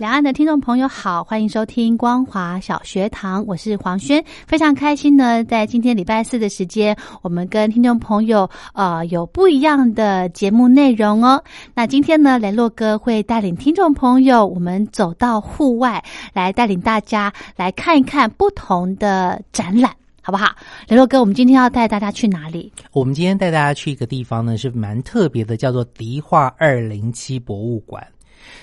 两岸的听众朋友好，欢迎收听光华小学堂，我是黄轩，非常开心呢，在今天礼拜四的时间，我们跟听众朋友呃有不一样的节目内容哦。那今天呢，雷洛哥会带领听众朋友，我们走到户外，来带领大家来看一看不同的展览，好不好？雷洛哥，我们今天要带大家去哪里？我们今天带大家去一个地方呢，是蛮特别的，叫做迪化二零七博物馆。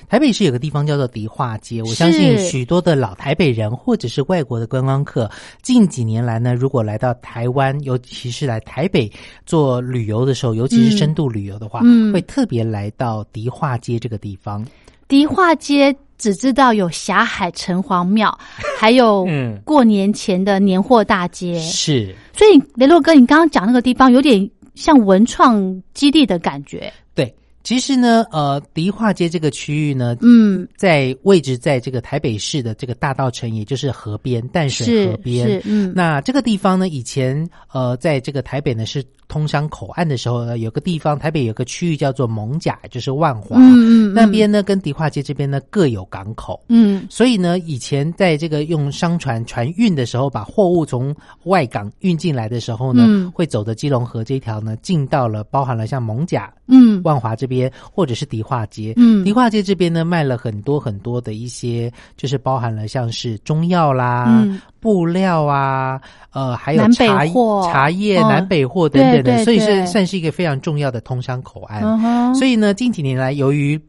台北市有个地方叫做迪化街，我相信许多的老台北人或者是外国的观光客，近几年来呢，如果来到台湾，尤其是来台北做旅游的时候，尤其是深度旅游的话，嗯，会特别来到迪化街这个地方。迪化街只知道有霞海城隍庙，还有过年前的年货大街，是。所以雷洛哥，你刚刚讲那个地方有点像文创基地的感觉，对。其实呢，呃，迪化街这个区域呢，嗯，在位置在这个台北市的这个大道城，也就是河边淡水河边，嗯，那这个地方呢，以前呃，在这个台北呢是。通商口岸的时候呢，有个地方，台北有个区域叫做蒙甲，就是万华，嗯嗯，那边呢跟迪化街这边呢各有港口，嗯，所以呢，以前在这个用商船船运的时候，把货物从外港运进来的时候呢，会走的基隆河这条呢，进到了包含了像蒙甲，嗯，万华这边或者是迪化街，嗯，迪化街这边呢卖了很多很多的一些，就是包含了像是中药啦。布料啊，呃，还有茶茶叶、南北货等等的，所以是算是一个非常重要的通商口岸。所以呢，近几年来，由于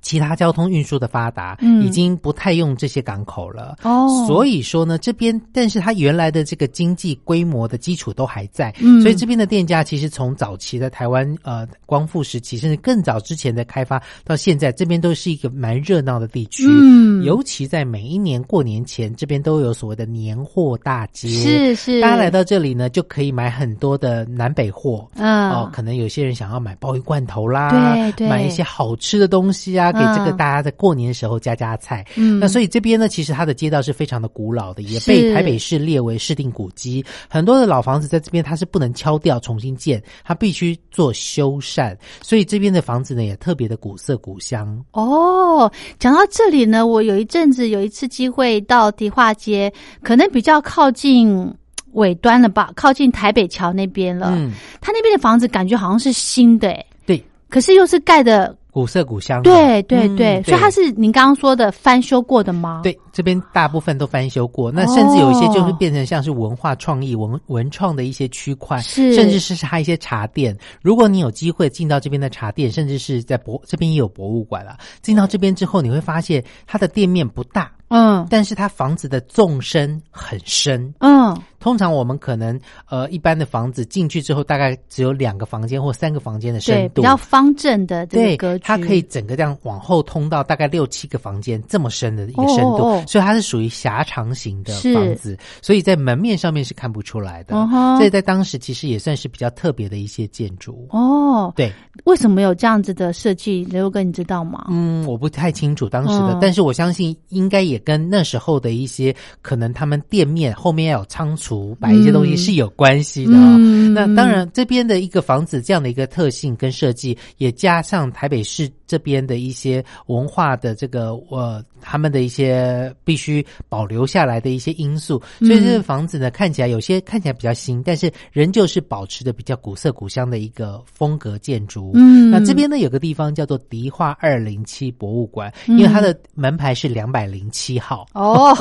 其他交通运输的发达，嗯已经不太用这些港口了。哦，所以说呢，这边但是它原来的这个经济规模的基础都还在。嗯，所以这边的店家其实从早期的台湾呃光复时期，甚至更早之前的开发到现在，这边都是一个蛮热闹的地区。嗯，尤其在每一年过年前，这边都有所谓的年货大街。是是，大家来到这里呢，就可以买很多的南北货。嗯，哦，可能有些人想要买鲍鱼罐头啦，对对，买一些好吃的东西啊。给这个大家在过年的时候加加菜，嗯，那所以这边呢，其实它的街道是非常的古老的，也被台北市列为市定古迹。很多的老房子在这边它是不能敲掉重新建，它必须做修缮，所以这边的房子呢也特别的古色古香。哦，讲到这里呢，我有一阵子有一次机会到迪化街，可能比较靠近尾端了吧，靠近台北桥那边了。嗯，他那边的房子感觉好像是新的，哎，对，可是又是盖的。古色古香，对对对，所以它是您刚刚说的翻修过的吗？对，这边大部分都翻修过，那甚至有一些就是变成像是文化创意、文文创的一些区块，是，甚至是它一些茶店。如果你有机会进到这边的茶店，甚至是在博这边也有博物馆了，进到这边之后，你会发现它的店面不大。嗯，但是它房子的纵深很深。嗯，通常我们可能呃一般的房子进去之后，大概只有两个房间或三个房间的深度，比较方正的这个格局。它可以整个这样往后通到大概六七个房间这么深的一个深度，所以它是属于狭长型的房子，所以在门面上面是看不出来的。所以在当时其实也算是比较特别的一些建筑。哦，对，为什么有这样子的设计？刘哥，你知道吗？嗯，我不太清楚当时的，但是我相信应该也。跟那时候的一些可能，他们店面后面要有仓储，摆一些东西是有关系的。那当然，这边的一个房子这样的一个特性跟设计，也加上台北市这边的一些文化的这个呃，他们的一些必须保留下来的一些因素，所以这个房子呢，看起来有些看起来比较新，但是仍旧是保持的比较古色古香的一个风格建筑。嗯，那这边呢有个地方叫做迪化二零七博物馆，因为它的门牌是两百零七号。哦，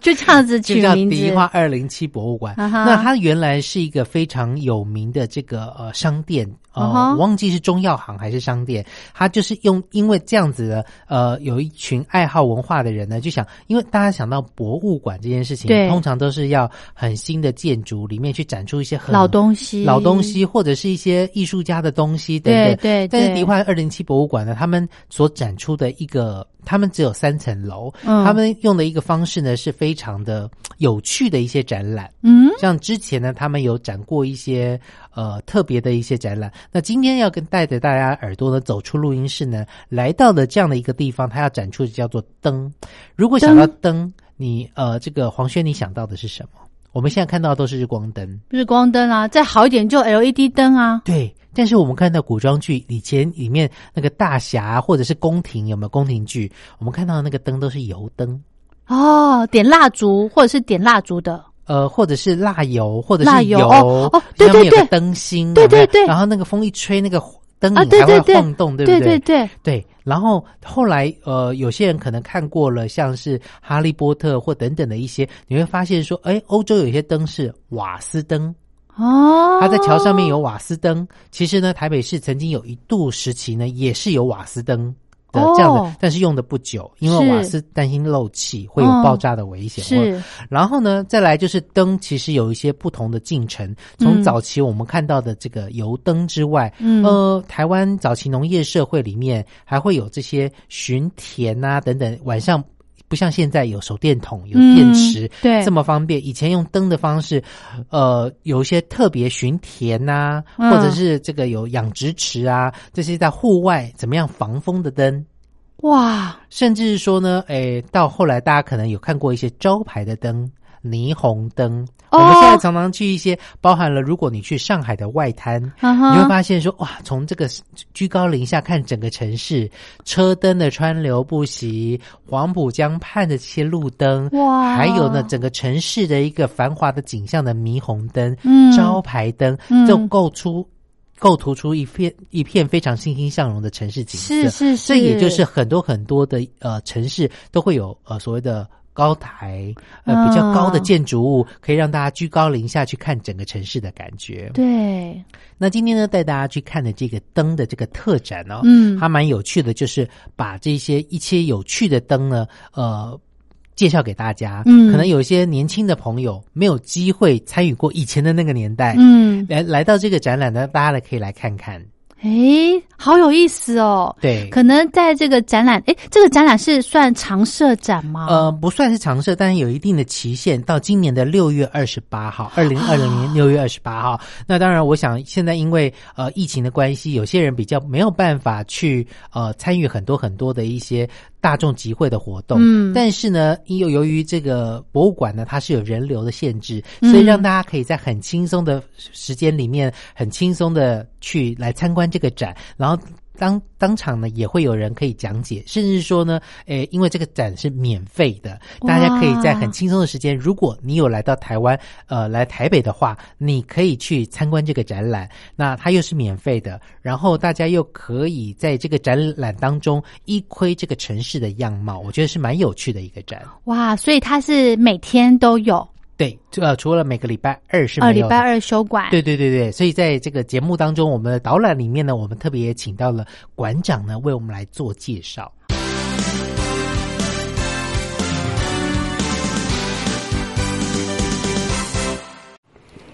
就这样子就叫迪化二零七博物馆。那它原来是一个非常有名的这个呃商店。呃，我忘记是中药行还是商店，它就是用，因为这样子的，呃，有一群爱好文化的人呢，就想，因为大家想到博物馆这件事情，通常都是要很新的建筑里面去展出一些很老东西、老东西或者是一些艺术家的东西等等。对，但是迪化二零七博物馆呢，他们所展出的一个。他们只有三层楼，他们用的一个方式呢是非常的有趣的一些展览。嗯，像之前呢，他们有展过一些呃特别的一些展览。那今天要跟带着大家耳朵呢走出录音室呢，来到了这样的一个地方，它要展出的叫做灯。如果想到灯，你呃这个黄轩，你想到的是什么？我们现在看到都是日光灯，日光灯啊，再好一点就 LED 灯啊。对。但是我们看到古装剧以前里面那个大侠或者是宫廷有没有宫廷剧？我们看到的那个灯都是油灯哦，点蜡烛或者是点蜡烛的，呃，或者是蜡油或者是油哦，对对对，灯芯，对对对，然后那个风一吹，那个灯影还会晃动，对不对？对对对对。然后后来呃，有些人可能看过了，像是哈利波特或等等的一些，你会发现说，哎，欧洲有一些灯是瓦斯灯。哦，它在桥上面有瓦斯灯。其实呢，台北市曾经有一度时期呢，也是有瓦斯灯的这样的，但是用的不久，因为瓦斯担心漏气会有爆炸的危险。是，然后呢，再来就是灯，其实有一些不同的进程。从早期我们看到的这个油灯之外，呃，台湾早期农业社会里面还会有这些巡田啊等等，晚上。不像现在有手电筒、有电池，对这么方便。以前用灯的方式，呃，有一些特别巡田呐，或者是这个有养殖池啊，这些在户外怎么样防风的灯，哇！甚至是说呢，诶，到后来大家可能有看过一些招牌的灯。霓虹灯，我们现在常常去一些包含了，如果你去上海的外滩，你会发现说，哇，从这个居高临下看整个城市，车灯的川流不息，黄浦江畔的这些路灯，哇，还有呢，整个城市的一个繁华的景象的霓虹灯，嗯，招牌灯，就构出构图出一片一片非常欣欣向荣的城市景色。是是是，这也就是很多很多的呃城市都会有呃所谓的。高台，呃，比较高的建筑物，可以让大家居高临下去看整个城市的感觉。对，那今天呢，带大家去看的这个灯的这个特展呢，嗯，还蛮有趣的，就是把这些一些有趣的灯呢，呃，介绍给大家。嗯，可能有一些年轻的朋友没有机会参与过以前的那个年代，嗯，来来到这个展览呢，大家呢可以来看看。哎，好有意思哦！对，可能在这个展览，哎，这个展览是算常设展吗？呃，不算是常设，但是有一定的期限，到今年的六月二十八号，二零二零年六月二十八号。那当然，我想现在因为呃疫情的关系，有些人比较没有办法去呃参与很多很多的一些。大众集会的活动，嗯，但是呢，又由于这个博物馆呢，它是有人流的限制，所以让大家可以在很轻松的时间里面，很轻松的去来参观这个展，然后。当当场呢，也会有人可以讲解，甚至说呢，诶，因为这个展是免费的，大家可以在很轻松的时间，如果你有来到台湾，呃，来台北的话，你可以去参观这个展览。那它又是免费的，然后大家又可以在这个展览当中一窥这个城市的样貌，我觉得是蛮有趣的一个展。哇，所以它是每天都有。对，呃，除了每个礼拜二是二礼拜二休馆，对对对对，所以在这个节目当中，我们的导览里面呢，我们特别也请到了馆长呢，为我们来做介绍。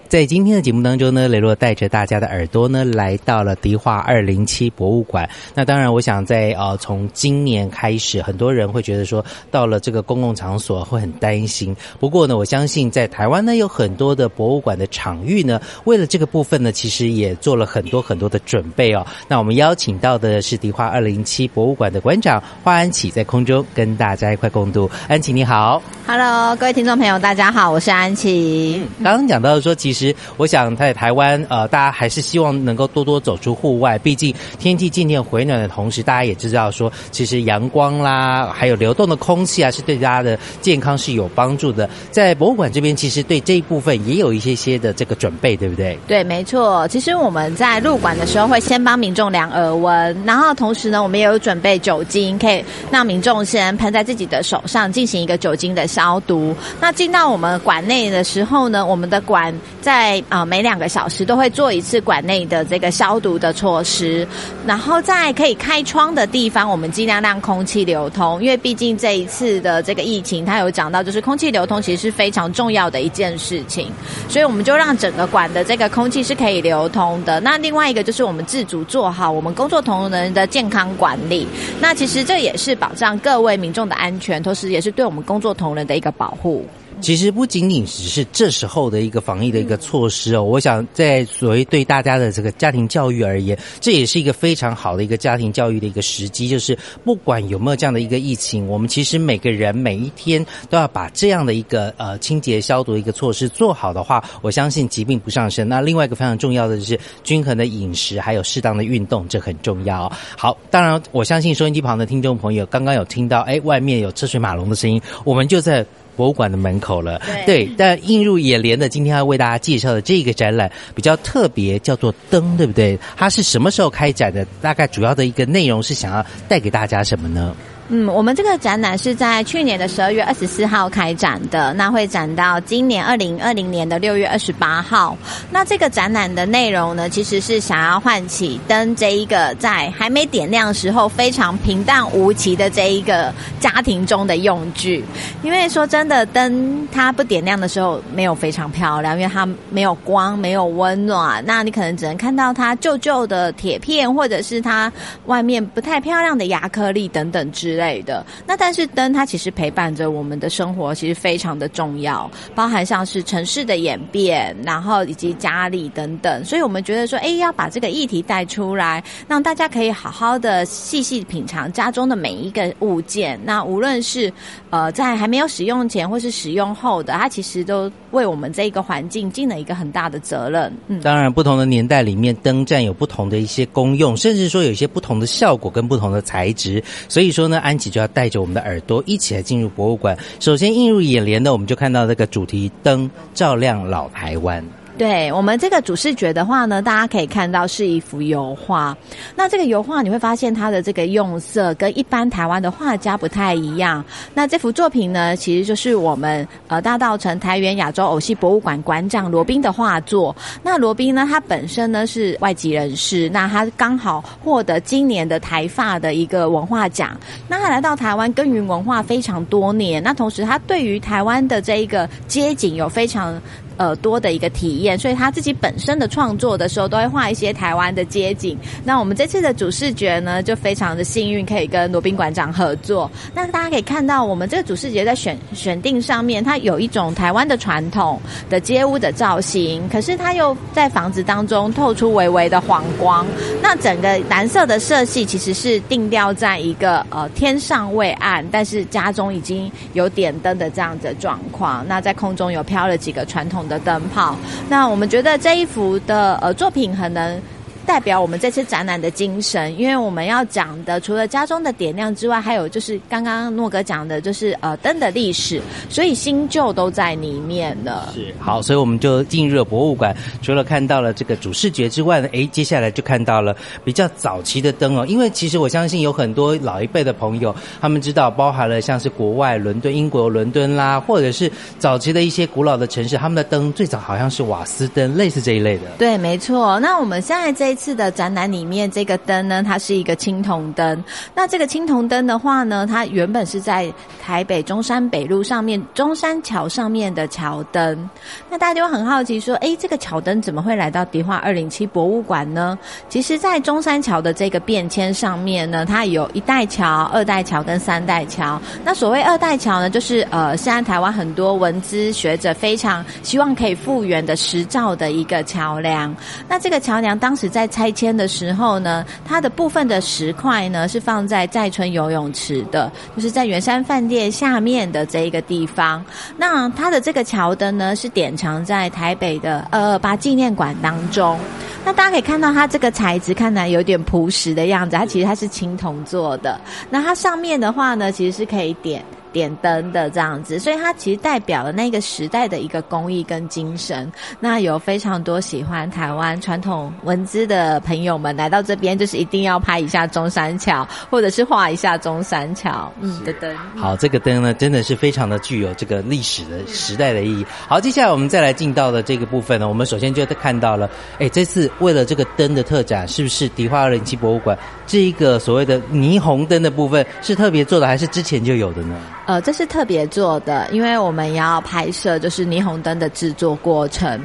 在今天的节目当中呢，雷洛带着大家的耳朵呢，来到了迪化二零七博物馆。那当然，我想在呃，从今年开始，很多人会觉得说，到了这个公共场所会很担心。不过呢，我相信在台湾呢，有很多的博物馆的场域呢，为了这个部分呢，其实也做了很多很多的准备哦。那我们邀请到的是迪化二零七博物馆的馆长花安琪，在空中跟大家一块共度。安琪你好，Hello，各位听众朋友，大家好，我是安琪。刚刚讲到说，其实。实我想在台湾，呃，大家还是希望能够多多走出户外，毕竟天气渐渐回暖的同时，大家也知道说，其实阳光啦，还有流动的空气啊，是对大家的健康是有帮助的。在博物馆这边，其实对这一部分也有一些些的这个准备，对不对？对，没错。其实我们在入馆的时候会先帮民众量耳温，然后同时呢，我们也有准备酒精，可以让民众先喷在自己的手上，进行一个酒精的消毒。那进到我们馆内的时候呢，我们的馆在啊每两个小时都会做一次馆内的这个消毒的措施，然后在可以开窗的地方，我们尽量让空气流通，因为毕竟这一次的这个疫情，它有讲到就是空气流通其实是非常重要的一件事情，所以我们就让整个馆的这个空气是可以流通的。那另外一个就是我们自主做好我们工作同仁的健康管理，那其实这也是保障各位民众的安全，同时也是对我们工作同仁的一个保护。其实不仅仅只是这时候的一个防疫的一个措施哦，我想在所谓对大家的这个家庭教育而言，这也是一个非常好的一个家庭教育的一个时机。就是不管有没有这样的一个疫情，我们其实每个人每一天都要把这样的一个呃清洁消毒的一个措施做好的话，我相信疾病不上升。那另外一个非常重要的就是均衡的饮食，还有适当的运动，这很重要。好，当然我相信收音机旁的听众朋友刚刚有听到，哎，外面有车水马龙的声音，我们就在。博物馆的门口了，对，但映入眼帘的，今天要为大家介绍的这个展览比较特别，叫做灯，对不对？它是什么时候开展的？大概主要的一个内容是想要带给大家什么呢？嗯，我们这个展览是在去年的十二月二十四号开展的，那会展到今年二零二零年的六月二十八号。那这个展览的内容呢，其实是想要唤起灯这一个在还没点亮时候非常平淡无奇的这一个家庭中的用具。因为说真的，灯它不点亮的时候没有非常漂亮，因为它没有光，没有温暖。那你可能只能看到它旧旧的铁片，或者是它外面不太漂亮的亚克力等等之。类的，那但是灯它其实陪伴着我们的生活，其实非常的重要，包含像是城市的演变，然后以及家里等等，所以我们觉得说，哎，要把这个议题带出来，让大家可以好好的细细品尝家中的每一个物件。那无论是呃在还没有使用前，或是使用后的，它其实都为我们这一个环境尽了一个很大的责任。嗯，当然，不同的年代里面，灯占有不同的一些功用，甚至说有一些不同的效果跟不同的材质，所以说呢。安琪就要带着我们的耳朵一起来进入博物馆。首先映入眼帘的，我们就看到那个主题灯照亮老台湾。对我们这个主视觉的话呢，大家可以看到是一幅油画。那这个油画你会发现它的这个用色跟一般台湾的画家不太一样。那这幅作品呢，其实就是我们呃大道城台园亚洲偶戏博物馆馆长罗宾的画作。那罗宾呢，他本身呢是外籍人士，那他刚好获得今年的台发的一个文化奖。那他来到台湾耕耘文化非常多年，那同时他对于台湾的这一个街景有非常。呃，多的一个体验，所以他自己本身的创作的时候，都会画一些台湾的街景。那我们这次的主视觉呢，就非常的幸运，可以跟罗宾馆长合作。那大家可以看到，我们这个主视觉在选选定上面，它有一种台湾的传统的街屋的造型，可是它又在房子当中透出微微的黄光。那整个蓝色的色系其实是定调在一个呃天上未暗，但是家中已经有点灯的这样子状况。那在空中有飘了几个传统。的灯泡，那我们觉得这一幅的呃作品很能。代表我们这次展览的精神，因为我们要讲的除了家中的点亮之外，还有就是刚刚诺哥讲的，就是呃灯的历史，所以新旧都在里面了。是好，所以我们就进入了博物馆，除了看到了这个主视觉之外呢，哎，接下来就看到了比较早期的灯哦。因为其实我相信有很多老一辈的朋友，他们知道包含了像是国外伦敦、英国伦敦啦，或者是早期的一些古老的城市，他们的灯最早好像是瓦斯灯，类似这一类的。对，没错。那我们现在这。次的展览里面，这个灯呢，它是一个青铜灯。那这个青铜灯的话呢，它原本是在台北中山北路上面中山桥上面的桥灯。那大家就很好奇说，哎，这个桥灯怎么会来到迪化二零七博物馆呢？其实，在中山桥的这个变迁上面呢，它有一代桥、二代桥跟三代桥。那所谓二代桥呢，就是呃，现在台湾很多文资学者非常希望可以复原的石造的一个桥梁。那这个桥梁当时在拆迁的时候呢，它的部分的石块呢是放在在村游泳池的，就是在圆山饭店下面的这一个地方。那它的这个桥灯呢是典藏在台北的二二八纪念馆当中。那大家可以看到，它这个材质看来有点朴实的样子，它其实它是青铜做的。那它上面的话呢，其实是可以点。点灯的这样子，所以它其实代表了那个时代的一个工艺跟精神。那有非常多喜欢台湾传统文字的朋友们来到这边，就是一定要拍一下中山桥，或者是画一下中山桥。嗯，的灯。好，这个灯呢，真的是非常的具有这个历史的时代的意义。好，接下来我们再来进到的这个部分呢，我们首先就看到了，哎，这次为了这个灯的特展，是不是迪化二零七博物馆这一个所谓的霓虹灯的部分是特别做的，还是之前就有的呢？呃，这是特别做的，因为我们要拍摄就是霓虹灯的制作过程。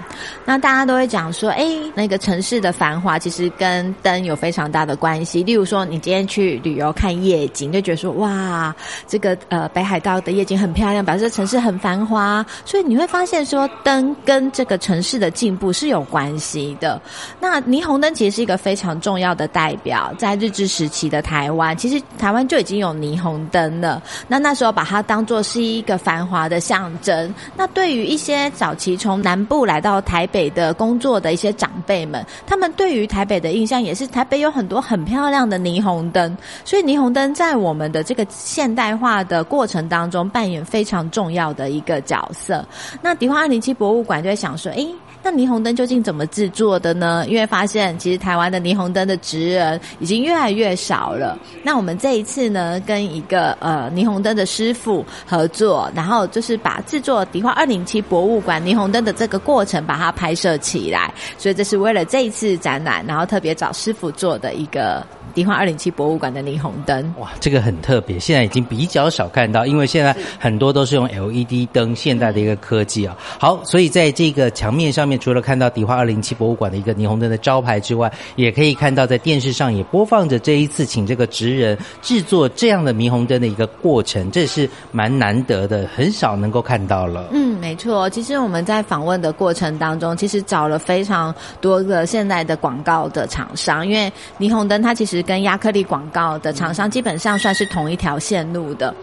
那大家都会讲说，哎，那个城市的繁华其实跟灯有非常大的关系。例如说，你今天去旅游看夜景，就觉得说，哇，这个呃北海道的夜景很漂亮，表示城市很繁华。所以你会发现说，灯跟这个城市的进步是有关系的。那霓虹灯其实是一个非常重要的代表，在日治时期的台湾，其实台湾就已经有霓虹灯了。那那时候把它当做是一个繁华的象征。那对于一些早期从南部来到台北的工作的一些长辈们，他们对于台北的印象也是台北有很多很漂亮的霓虹灯。所以霓虹灯在我们的这个现代化的过程当中扮演非常重要的一个角色。那迪化二零七博物馆就在想说，诶。那霓虹灯究竟怎么制作的呢？因为发现其实台湾的霓虹灯的职人已经越来越少了。那我们这一次呢，跟一个呃霓虹灯的师傅合作，然后就是把制作迪化二零七博物馆霓虹灯的这个过程把它拍摄起来。所以这是为了这一次展览，然后特别找师傅做的一个。迪化二零七博物馆的霓虹灯，哇，这个很特别，现在已经比较少看到，因为现在很多都是用 LED 灯，现代的一个科技啊。好，所以在这个墙面上面，除了看到迪化二零七博物馆的一个霓虹灯的招牌之外，也可以看到在电视上也播放着这一次请这个职人制作这样的霓虹灯的一个过程，这是蛮难得的，很少能够看到了。嗯，没错，其实我们在访问的过程当中，其实找了非常多个现在的广告的厂商，因为霓虹灯它其实。跟亚克力广告的厂商基本上算是同一条线路的。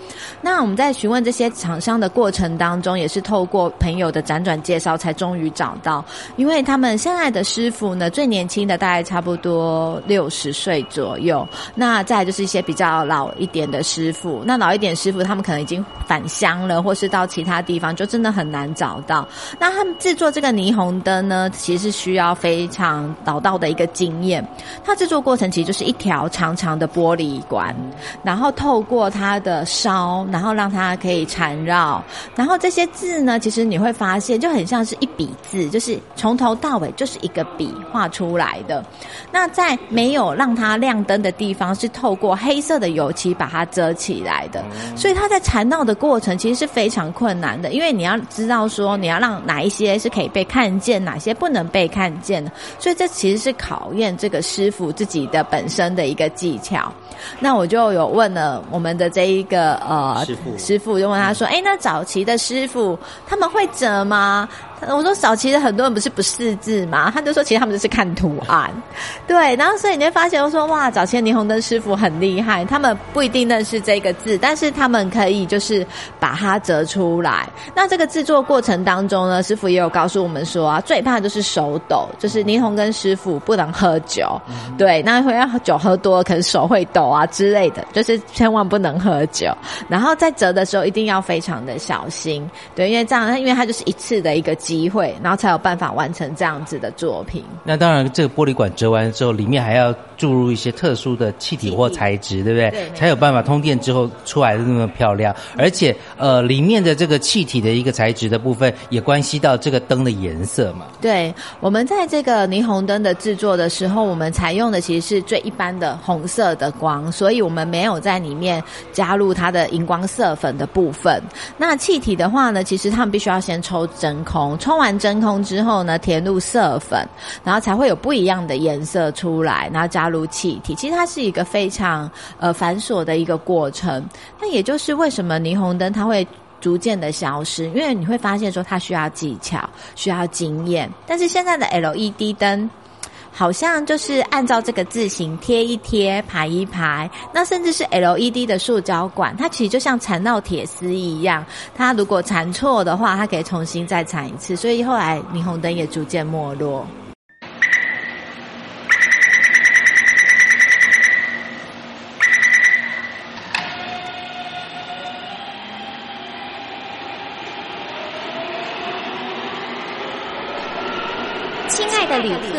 那我们在询问这些厂商的过程当中，也是透过朋友的辗转介绍，才终于找到。因为他们现在的师傅呢，最年轻的大概差不多六十岁左右。那再就是一些比较老一点的师傅。那老一点师傅，他们可能已经返乡了，或是到其他地方，就真的很难找到。那他们制作这个霓虹灯呢，其实是需要非常老道的一个经验。它制作过程其实就是一条。条长长的玻璃管，然后透过它的烧，然后让它可以缠绕，然后这些字呢，其实你会发现就很像是一笔字，就是从头到尾就是一个笔画出来的。那在没有让它亮灯的地方，是透过黑色的油漆把它遮起来的。所以它在缠绕的过程其实是非常困难的，因为你要知道说你要让哪一些是可以被看见，哪些不能被看见的。所以这其实是考验这个师傅自己的本身的。的一个技巧，那我就有问了我们的这一个呃师傅，师傅就问他说：“哎，那早期的师傅他们会折吗？”我说早期的很多人不是不识字嘛，他就说其实他们就是看图案，对，然后所以你会发现我说哇，早期的霓虹灯师傅很厉害，他们不一定认识这个字，但是他们可以就是把它折出来。那这个制作过程当中呢，师傅也有告诉我们说啊，最怕就是手抖，就是霓虹灯师傅不能喝酒，对，那会要酒喝多可能手会抖啊之类的，就是千万不能喝酒。然后在折的时候一定要非常的小心，对，因为这样，因为它就是一次的一个。机会，然后才有办法完成这样子的作品。那当然，这个玻璃管折完之后，里面还要注入一些特殊的气体或材质，对不对？才有办法通电之后出来的那么漂亮。而且，呃，里面的这个气体的一个材质的部分，也关系到这个灯的颜色嘛。对，我们在这个霓虹灯的制作的时候，我们采用的其实是最一般的红色的光，所以我们没有在里面加入它的荧光色粉的部分。那气体的话呢，其实他们必须要先抽真空。冲完真空之后呢，填入色粉，然后才会有不一样的颜色出来，然后加入气体。其实它是一个非常呃繁琐的一个过程。那也就是为什么霓虹灯它会逐渐的消失，因为你会发现说它需要技巧，需要经验。但是现在的 LED 灯。好像就是按照这个字形贴一贴、排一排。那甚至是 LED 的塑胶管，它其实就像缠绕铁丝一样。它如果缠错的话，它可以重新再缠一次。所以后来霓虹灯也逐渐没落。旅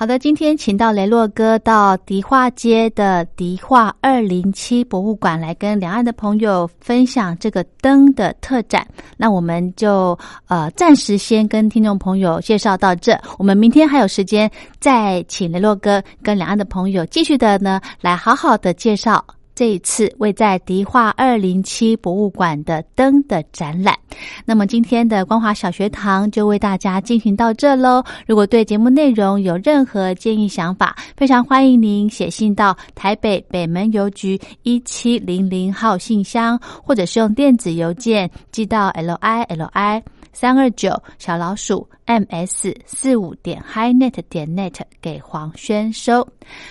好的，今天请到雷洛哥到迪化街的迪化二零七博物馆来跟两岸的朋友分享这个灯的特展。那我们就呃暂时先跟听众朋友介绍到这，我们明天还有时间再请雷洛哥跟两岸的朋友继续的呢来好好的介绍。这一次位在迪化二零七博物馆的灯的展览，那么今天的光华小学堂就为大家进行到这喽。如果对节目内容有任何建议想法，非常欢迎您写信到台北北门邮局一七零零号信箱，或者是用电子邮件寄到 l i l i 三二九小老鼠 m s 四五点 highnet 点 net 给黄轩收。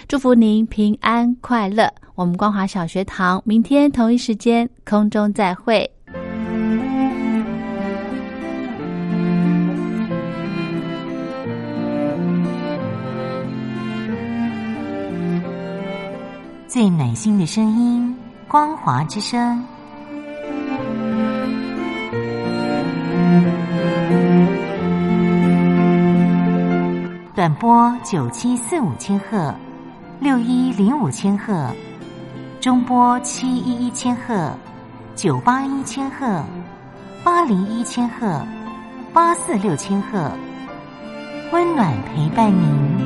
祝福您平安快乐。我们光华小学堂明天同一时间空中再会。最暖心的声音，光华之声。短波九七四五千赫，六一零五千赫。中波七一一千赫，九八一千赫，八零一千赫，八四六千赫，温暖陪伴您。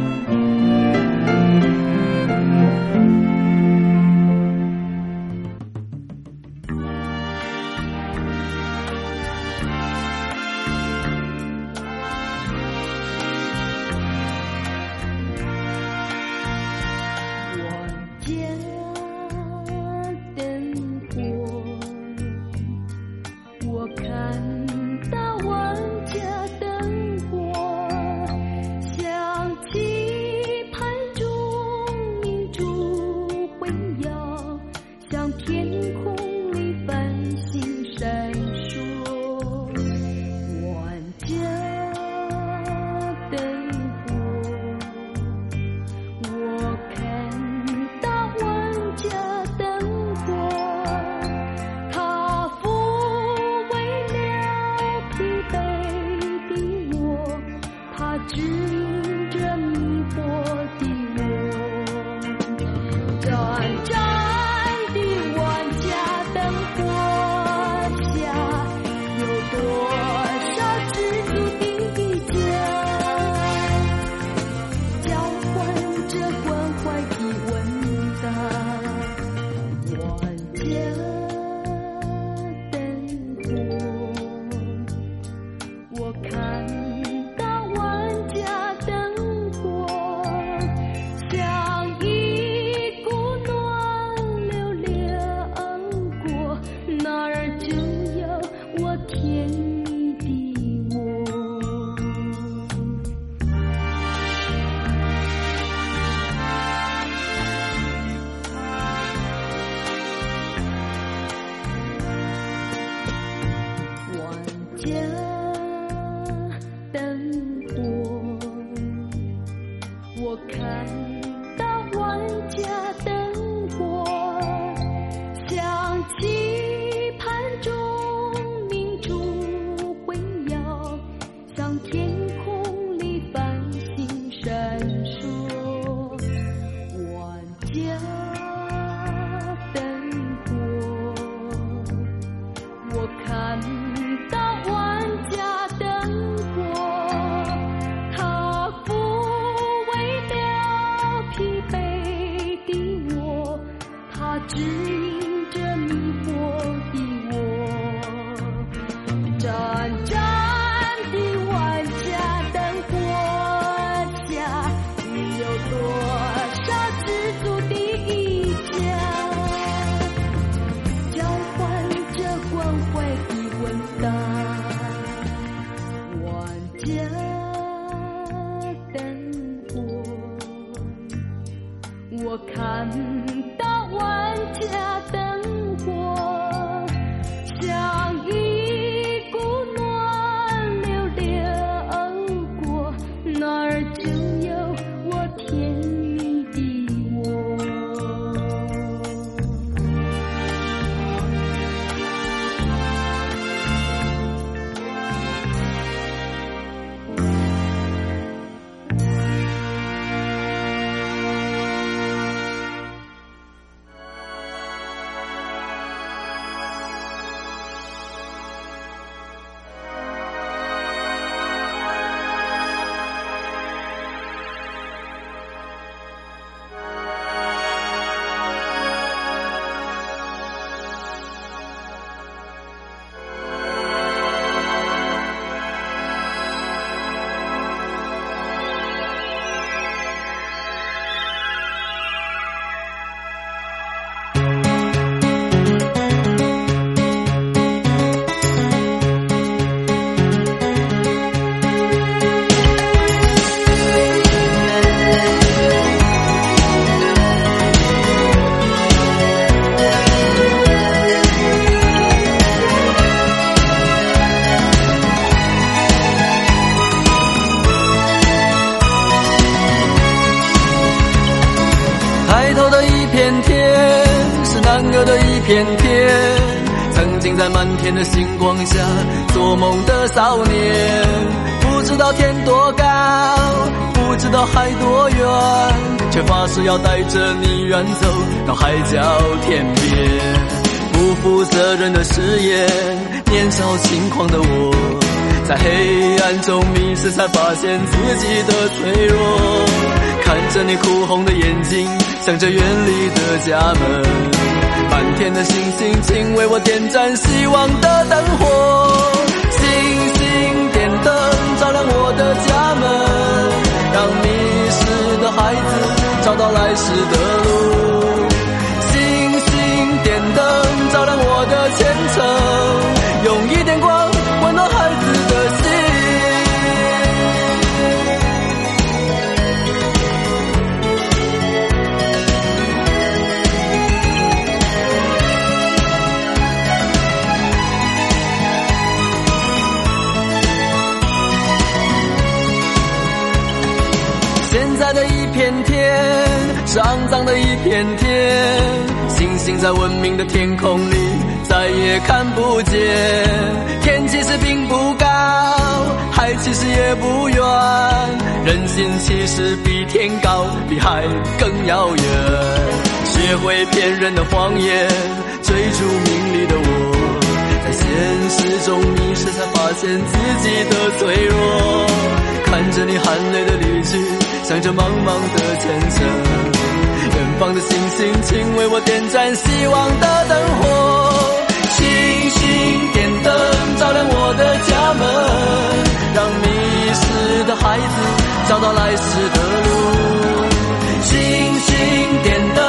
曾经在满天的星光下做梦的少年，不知道天多高，不知道海多远，却发誓要带着你远走到海角天边。不负责任的誓言，年少轻狂的我，在黑暗中迷失，才发现自己的脆弱。看着你哭红的眼睛，想着远离的家门。满天的星星，请为我点燃希望的灯火。星星点灯，照亮我的家门，让迷失的孩子找到来时的是肮脏的一片天。星星在文明的天空里再也看不见。天其实并不高，海其实也不远。人心其实比天高，比海更遥远。学会骗人的谎言，追逐名利的我，在现实中迷失，才发现自己的脆弱。看着你含泪的离去。向着茫茫的前程，远方的星星，请为我点盏希望的灯火。星星点灯，照亮我的家门，让迷失的孩子找到来时的路。星星点灯，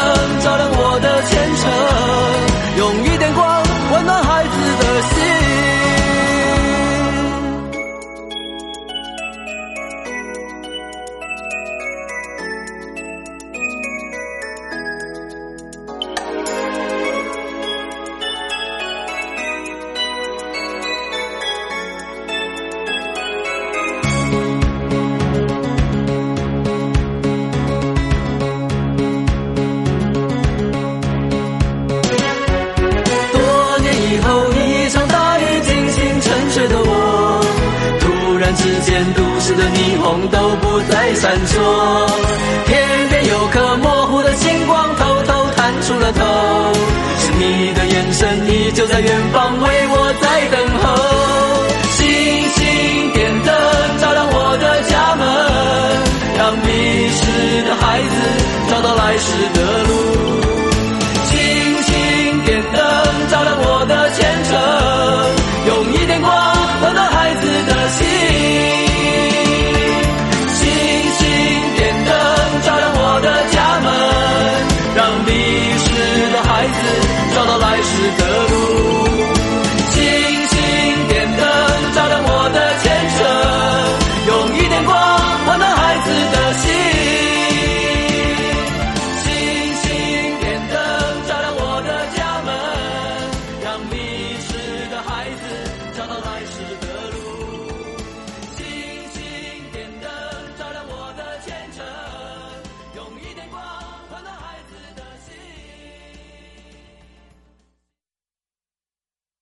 闪烁，天边有颗模糊的星光，偷偷探出了头。是你的眼神，依旧在远方，为。